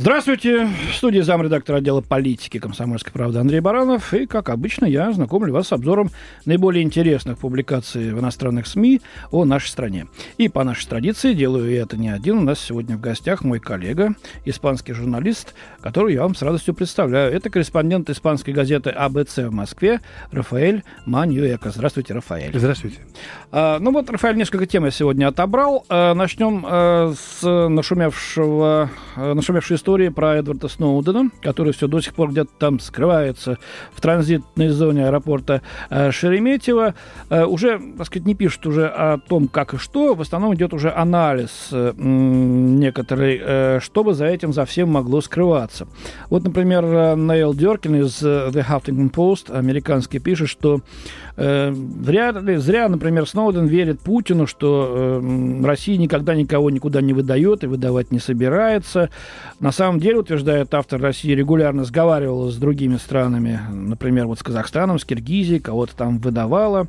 Здравствуйте. В студии замредактора отдела политики комсомольской правды Андрей Баранов. И, как обычно, я знакомлю вас с обзором наиболее интересных публикаций в иностранных СМИ о нашей стране. И по нашей традиции делаю я это не один. У нас сегодня в гостях мой коллега, испанский журналист, который я вам с радостью представляю. Это корреспондент испанской газеты АБЦ в Москве Рафаэль Маньюэка. Здравствуйте, Рафаэль. Здравствуйте. А, ну вот, Рафаэль, несколько тем я сегодня отобрал. А, начнем а, с нашумевшего, а, нашумевшей истории истории про Эдварда Сноудена, который все до сих пор где-то там скрывается в транзитной зоне аэропорта э, Шереметьево. Э, уже, так сказать, не пишут уже о том, как и что. В основном идет уже анализ э, некоторый, что бы за этим, за всем могло скрываться. Вот, например, Нейл Деркин из The Huffington Post, американский, пишет, что зря, зря, например, Сноуден верит Путину, что Россия никогда никого никуда не выдает и выдавать не собирается. На самом деле, утверждает автор России, регулярно сговаривала с другими странами, например, вот с Казахстаном, с Киргизией, кого-то там выдавала.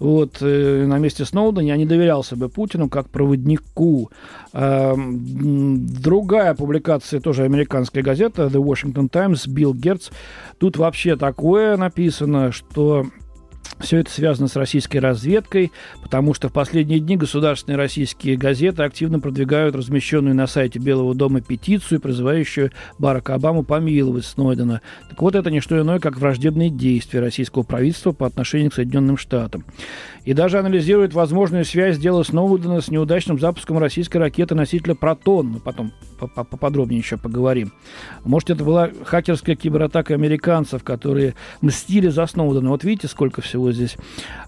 Вот, э, на месте Сноудена я не доверялся бы Путину как проводнику. Э, другая публикация, тоже американская газета, The Washington Times, Билл Герц. Тут вообще такое написано, что все это связано с российской разведкой, потому что в последние дни государственные российские газеты активно продвигают размещенную на сайте Белого дома петицию, призывающую Барака Обаму помиловать Снойдена. Так вот, это не что иное, как враждебные действия российского правительства по отношению к Соединенным Штатам. И даже анализирует возможную связь дела Сноудена с неудачным запуском российской ракеты-носителя «Протон». Мы потом поподробнее еще поговорим. Может, это была хакерская кибератака американцев, которые мстили за Сноудена. Вот видите, сколько всего здесь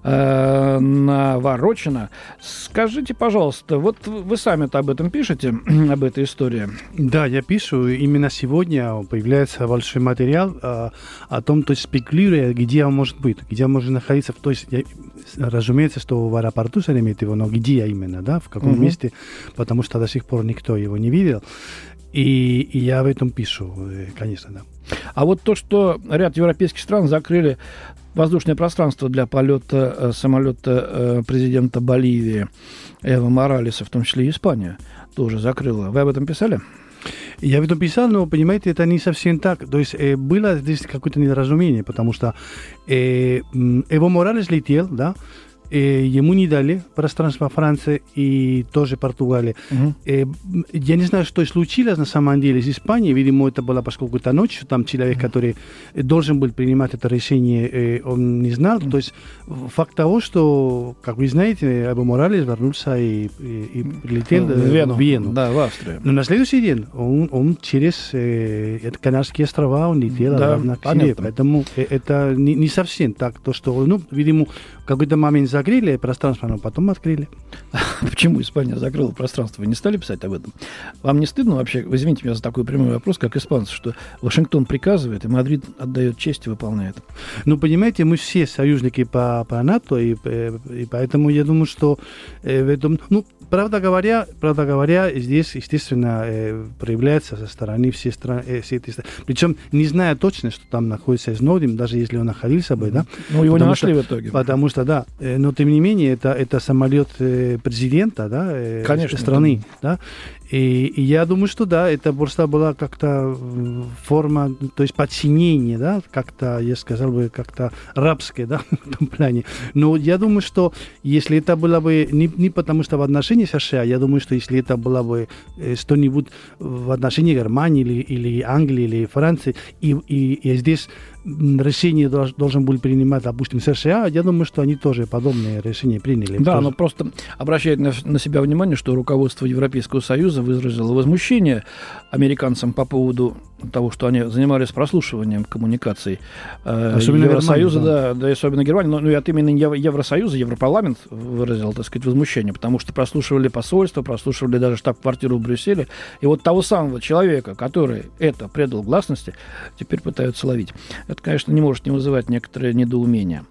э, наворочено. Скажите, пожалуйста, вот вы сами-то об этом пишете, об этой истории? Да, я пишу. Именно сегодня появляется большой материал э, о том, то есть спекулируя, где он может быть, где он может находиться. То есть, я, разумеется, что в аэропорту Шереметьево, но где именно, да, в каком угу. месте, потому что до сих пор никто его не видел. И, и я в этом пишу, э, конечно, да. А вот то, что ряд европейских стран закрыли воздушное пространство для полета э, самолета э, президента Боливии Эва Моралеса, в том числе и Испания, тоже закрыла. Вы об этом писали? Я этом писал, но, понимаете, это не совсем так. То есть э, было здесь какое-то недоразумение, потому что э, Эво Моралес летел, да, э, ему не дали пространство Франции и тоже Португалии. Угу. Э, я не знаю, что случилось на самом деле с Испанией. Видимо, это было поскольку это ночью, там человек, который должен был принимать это решение, э, он не знал. Угу. То есть факт того, что, как вы знаете, Эбо Моралес вернулся и, и, и прилетел в Вену. в Вену. Да, в Австрию. Но на следующий день он, он через э, Канарские острова он летел да, обратно к себе. Поэтому э, это не, не совсем так, то, что, ну, видимо, в какой-то момент закрыли пространство, но потом открыли. Почему Испания закрыла пространство? Вы не стали писать об этом? Вам не стыдно вообще, вы извините меня за такой прямой вопрос, как испанцы, что Вашингтон приказывает, и Мадрид отдает честь и выполняет? Ну, понимаете, мы все союзники по, по НАТО, и, э, и поэтому я думаю, что э, в этом... Ну, правда говоря, правда говоря, здесь, естественно, э, проявляется со стороны всей страны, всей этой страны. Причем, не зная точно, что там находится Сноуден, даже если он находился бы, да. Ну, его не нашли что, в итоге. Потому что, да, но тем не менее, это, это самолет э, президента, да, э, Конечно, страны, да. И, и я думаю, что да, это просто была как-то форма, то есть подчинение, да, как-то, я сказал бы, как-то рабское, да, в этом плане. Но я думаю, что если это было бы не, не потому, что в отношении США, я думаю, что если это было бы э, что-нибудь в отношении Германии или, или Англии или Франции, и, и, и здесь решение должен был принимать, допустим, США, я думаю, что они тоже подобные решения приняли. Да, тоже. но просто обращает на, на себя внимание, что руководство Европейского Союза выразило возмущение американцам по поводу того, что они занимались прослушиванием коммуникаций э, особенно Евросоюза, Германия, да. да, да, особенно Германии, но, ну и от имени Евросоюза Европарламент выразил, так сказать, возмущение, потому что прослушивали посольство, прослушивали даже штаб-квартиру в Брюсселе, и вот того самого человека, который это предал гласности, теперь пытаются ловить. Это, конечно, не может не вызывать некоторое недоумение.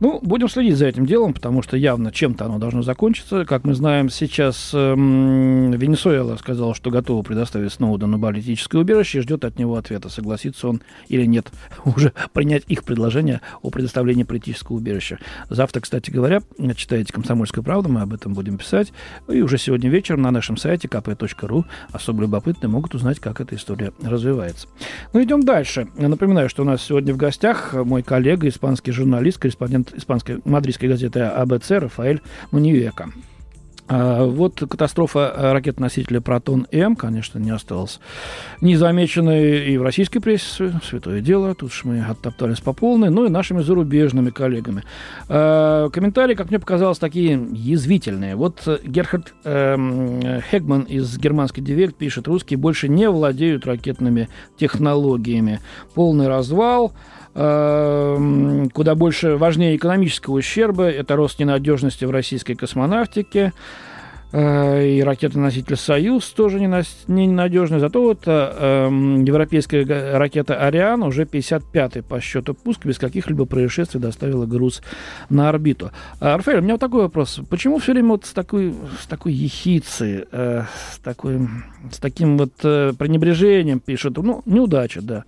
Ну, будем следить за этим делом, потому что явно чем-то оно должно закончиться. Как мы знаем, сейчас эм, Венесуэла сказала, что готова предоставить Сноудену политическое убежище и ждет от него ответа, согласится он или нет уже принять их предложение о предоставлении политического убежища. Завтра, кстати говоря, читаете «Комсомольскую правду», мы об этом будем писать. И уже сегодня вечером на нашем сайте kp.ru особо любопытные могут узнать, как эта история развивается. Ну, идем дальше. Напоминаю, что у нас сегодня в гостях мой коллега, испанский журналист, корреспондент испанской мадридской газеты АБЦ Рафаэль Муньюэка. А вот катастрофа ракет-носителя «Протон-М», конечно, не осталась незамеченной и в российской прессе, святое дело, тут же мы оттоптались по полной, ну и нашими зарубежными коллегами. А, комментарии, как мне показалось, такие язвительные. Вот Герхард э, Хегман из германской Дивельт пишет, русские больше не владеют ракетными технологиями. Полный развал, Эм, куда больше важнее экономического ущерба. Это рост ненадежности в российской космонавтике. Э, и ракетоноситель «Союз» тоже ненадежный. Зато вот э, европейская ракета «Ариан» уже 55-й по счету пуск без каких-либо происшествий доставила груз на орбиту. А, Рафаэль, у меня вот такой вопрос. Почему все время вот с такой, с такой ехицей, э, с, такой, с таким вот э, пренебрежением пишут? Ну, неудача, да.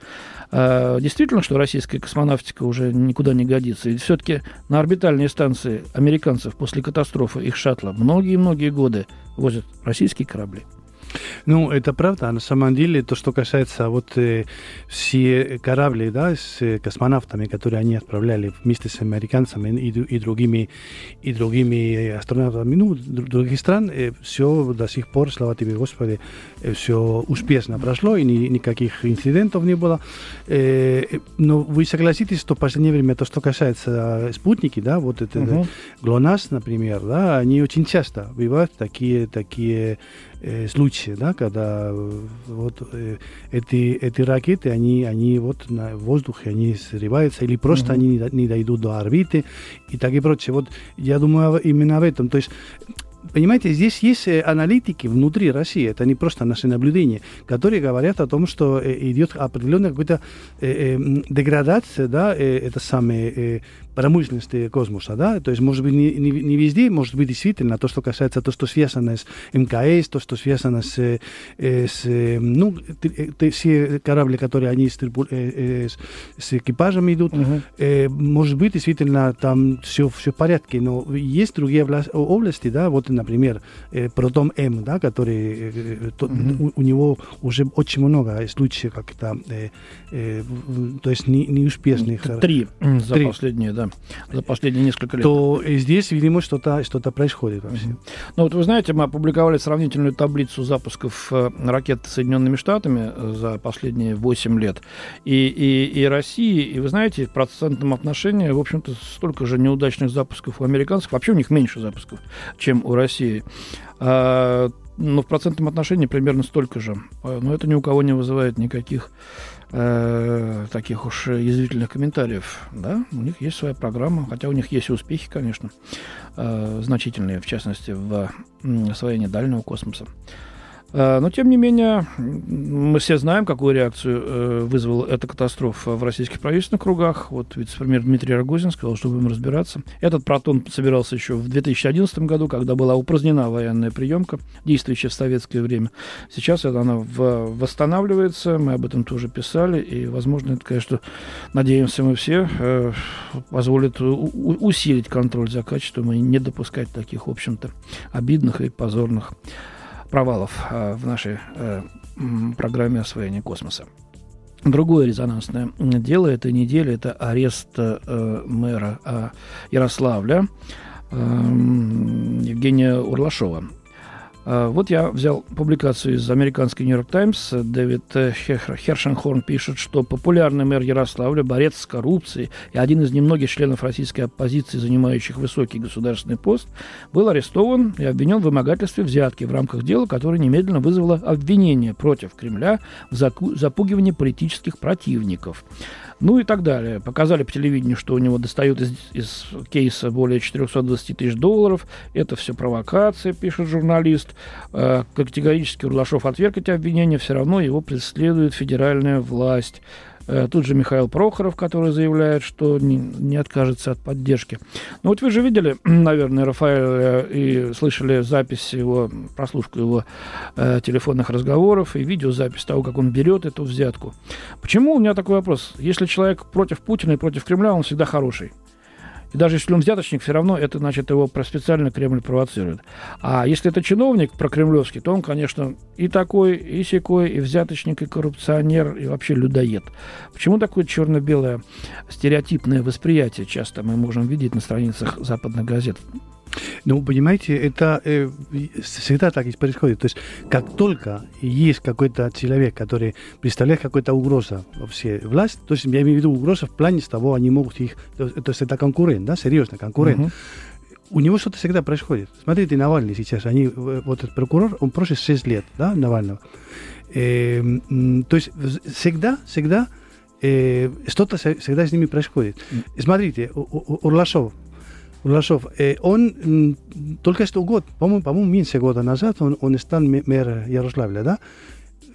Э, действительно, что российская космонавтика уже никуда не годится. И все-таки на орбитальные станции американцев после катастрофы их шаттла многие-многие годы возят российские корабли. Ну, это правда. На самом деле, то, что касается вот э, все корабли, да, с э, космонавтами, которые они отправляли вместе с американцами и, и другими и другими астронавтами, ну, других стран, э, все до сих пор, слава тебе, Господи, э, все успешно прошло и ни, никаких инцидентов не было. Э, но вы согласитесь, что в последнее время то, что касается спутники, да, вот это uh-huh. ГЛОНАСС, например, да, они очень часто бывают такие такие э, случаи, да, когда э, вот э, эти, эти ракеты, они, они вот на воздухе, они срываются, или просто mm-hmm. они не, не дойдут до орбиты и так и прочее. Вот я думаю именно в этом. То есть Понимаете, здесь есть э, аналитики внутри России, это не просто наши наблюдения, которые говорят о том, что э, идет определенная какая-то э, деградация, да, это самое промышленности космоса, да, то есть, может быть, не, не, не везде, может быть, действительно, то, что касается, то, что связано с МКС, то, что связано с, с ну, все корабли, которые они с, с, экипажем идут, э, может быть, действительно, там все, все в порядке, но есть другие области, да, вот, например, э, Протон М, да, который, э, то, uh-huh. у, у него уже очень много случаев как-то, э, э, то есть не, неуспешных. Три за Три. последние, да за последние несколько лет. То и здесь, видимо, что-то что происходит вообще. Mm-hmm. Ну вот вы знаете, мы опубликовали сравнительную таблицу запусков э, ракет Соединенными Штатами э, за последние 8 лет. И, и, и России, и вы знаете, в процентном отношении, в общем-то, столько же неудачных запусков у американцев, вообще у них меньше запусков, чем у России. А, но в процентном отношении примерно столько же. А, но это ни у кого не вызывает никаких э, таких уж язвительных комментариев. Да, у них есть своя программа, хотя у них есть и успехи, конечно, э, значительные, в частности, в освоении дальнего космоса. Э, но, тем не менее, мы все знаем, какую реакцию э, вызвала эта катастрофа в российских правительственных кругах. Вот вице-премьер Дмитрий Рогозин сказал, что будем разбираться. Этот протон собирался еще в 2011 году, когда была упразднена военная приемка, действующая в советское время. Сейчас она восстанавливается, мы об этом тоже писали, и, возможно, это, конечно, надеемся мы все, э, позволит усилить контроль за качеством и не допускать таких, в общем-то, обидных и позорных провалов э, в нашей э, программе освоения космоса. Другое резонансное дело этой недели – это арест э, мэра э, Ярославля э, Евгения Урлашова. А, вот я взял публикацию из американской Нью-Йорк Таймс. Дэвид э, Хершенхорн пишет, что популярный мэр Ярославля, борец с коррупцией и один из немногих членов российской оппозиции, занимающих высокий государственный пост, был арестован и обвинен в вымогательстве взятки в рамках дела, которое немедленно вызвало обвинение против Кремля в запугивании политических противников. Ну и так далее. Показали по телевидению, что у него достают из, из кейса более 420 тысяч долларов. Это все провокация, пишет журналист. Э, категорически Урлашов отверг эти обвинения, все равно его преследует федеральная власть. Э, тут же Михаил Прохоров, который заявляет, что не, не откажется от поддержки. Ну вот вы же видели, наверное, Рафаэля и слышали запись его, прослушку его э, телефонных разговоров и видеозапись того, как он берет эту взятку. Почему? У меня такой вопрос. Если человек против Путина и против Кремля, он всегда хороший. И даже если он взяточник, все равно это, значит, его специально Кремль провоцирует. А если это чиновник прокремлевский, то он, конечно, и такой, и секой, и взяточник, и коррупционер, и вообще людоед. Почему такое черно-белое стереотипное восприятие часто мы можем видеть на страницах западных газет? Ну, понимаете, это э, всегда так и происходит. То есть, как только есть какой-то человек, который представляет какую-то угрозу вообще власть, то есть я имею в виду угрозу в плане того, они могут их... То, то есть это конкурент, да, серьезно, конкурент. Uh-huh. У него что-то всегда происходит. Смотрите, Навальный сейчас, они, вот этот прокурор, он просит 6 лет, да, Навального. Э, то есть всегда, всегда э, что-то всегда с ними происходит. Смотрите, Урлашов, Урлашов, э, он только что год, по-моему, по меньше года назад, он, он стал мэр Ярославля, да?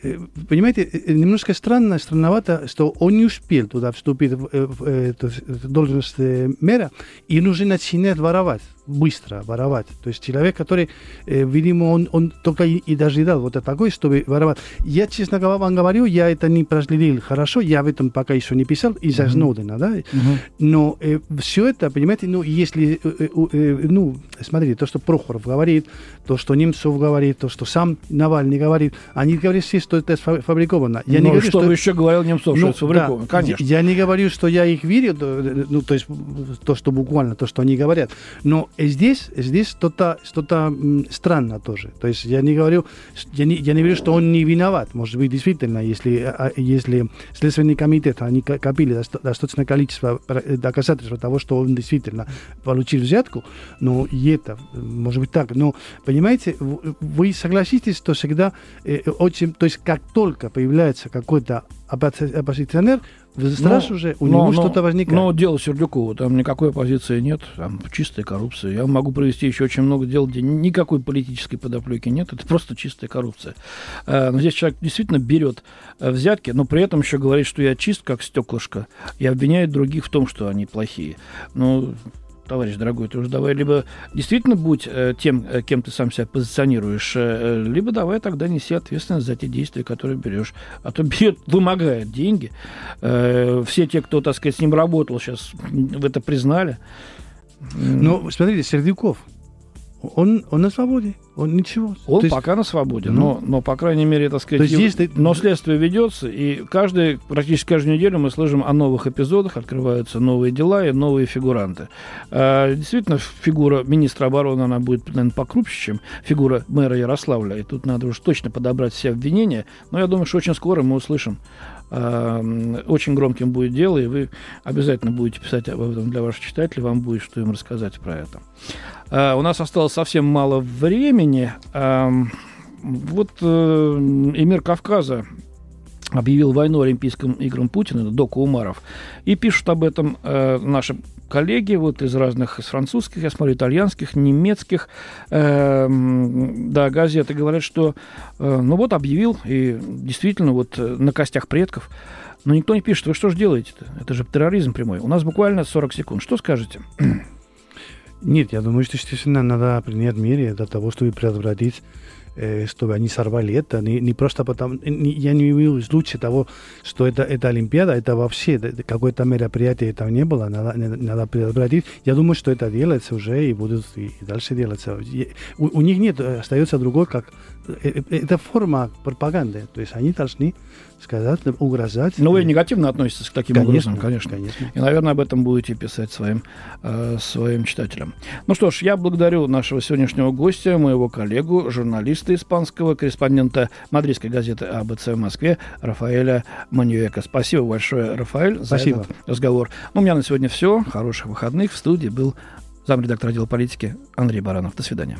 Э, понимаете, э, немножко странно, странновато, что он не успел туда вступить в, в, в, в должность мэра, и он уже начинает воровать быстро воровать. То есть человек, который, э, видимо, он, он только и, и дожидал вот такой, чтобы воровать. Я, честно вам говорю, я это не проследил хорошо, я в этом пока еще не писал из-за mm-hmm. Сноудена, да. Mm-hmm. Но э, все это, понимаете, ну, если, э, э, э, ну, смотрите, то, что Прохоров говорит, то, что Немцов говорит, то, что сам Навальный говорит, они говорят все, что это сфабриковано. Я Но не говорю, что, что еще говорил Немцов, ну, что это сфабриковано, да, конечно. Я не говорю, что я их верю, ну, то есть то, что буквально, то, что они говорят. Но здесь, здесь что-то что странно тоже. То есть я не говорю, я не, я не говорю, что он не виноват. Может быть, действительно, если, а, если Следственный комитет, они копили достаточное количество доказательств того, что он действительно получил взятку, но и это, может быть так. Но, понимаете, вы согласитесь, что всегда э, очень, то есть как только появляется какой-то оппозиционер, сразу но, же у него что-то возникает. Но дело Сердюкова, там никакой оппозиции нет, там чистая коррупция. Я могу провести еще очень много дел, где никакой политической подоплеки нет, это просто чистая коррупция. Э, но здесь человек действительно берет э, взятки, но при этом еще говорит, что я чист, как стеклышко, и обвиняет других в том, что они плохие. Ну, товарищ дорогой, ты уже давай либо действительно будь э, тем, э, кем ты сам себя позиционируешь, э, либо давай тогда неси ответственность за те действия, которые берешь. А то берет, вымогает деньги. Все те, кто, так сказать, с ним работал, сейчас в это признали. Ну, смотрите, Сердюков, он, он на свободе, он ничего. Он То пока есть... на свободе, ну, но, но, по крайней мере, так сказать, есть, есть... но следствие ведется, и каждый, практически каждую неделю мы слышим о новых эпизодах, открываются новые дела и новые фигуранты. А, действительно, фигура министра обороны, она будет, наверное, покрупче, чем фигура мэра Ярославля, и тут надо уж точно подобрать все обвинения, но я думаю, что очень скоро мы услышим очень громким будет дело, и вы обязательно будете писать об этом для ваших читателей, вам будет что им рассказать про это. А, у нас осталось совсем мало времени. Вот э, Эмир Кавказа объявил войну Олимпийским играм Путина, Дока Умаров, и пишут об этом э, наши коллеги вот из разных, из французских, я смотрю, итальянских, немецких, э, да, газеты говорят, что, э, ну вот объявил, и действительно вот э, на костях предков, но никто не пишет, вы что же делаете-то? Это же терроризм прямой. У нас буквально 40 секунд. Что скажете? Нет, я думаю, что, естественно, надо принять меры для того, чтобы предотвратить э, чтобы они сорвали это, не, не просто потому, не, я не вижу случая того, что это, это Олимпиада, это вообще какое-то мероприятие этого не было, надо, надо предотвратить. Я думаю, что это делается уже и будут и дальше делаться. У, у них нет, остается другой, как э, э, это форма пропаганды, то есть они должны сказать, угрожать. Но вы негативно относитесь к таким конечно, угрозам, конечно. конечно. И, наверное, об этом будете писать своим, э, своим читателям. Ну что ж, я благодарю нашего сегодняшнего гостя, моего коллегу, журналиста испанского, корреспондента мадридской газеты АБЦ в Москве Рафаэля Маньюэка. Спасибо большое, Рафаэль, за Спасибо. этот разговор. Ну, у меня на сегодня все. Хороших выходных. В студии был замредактор отдела политики Андрей Баранов. До свидания.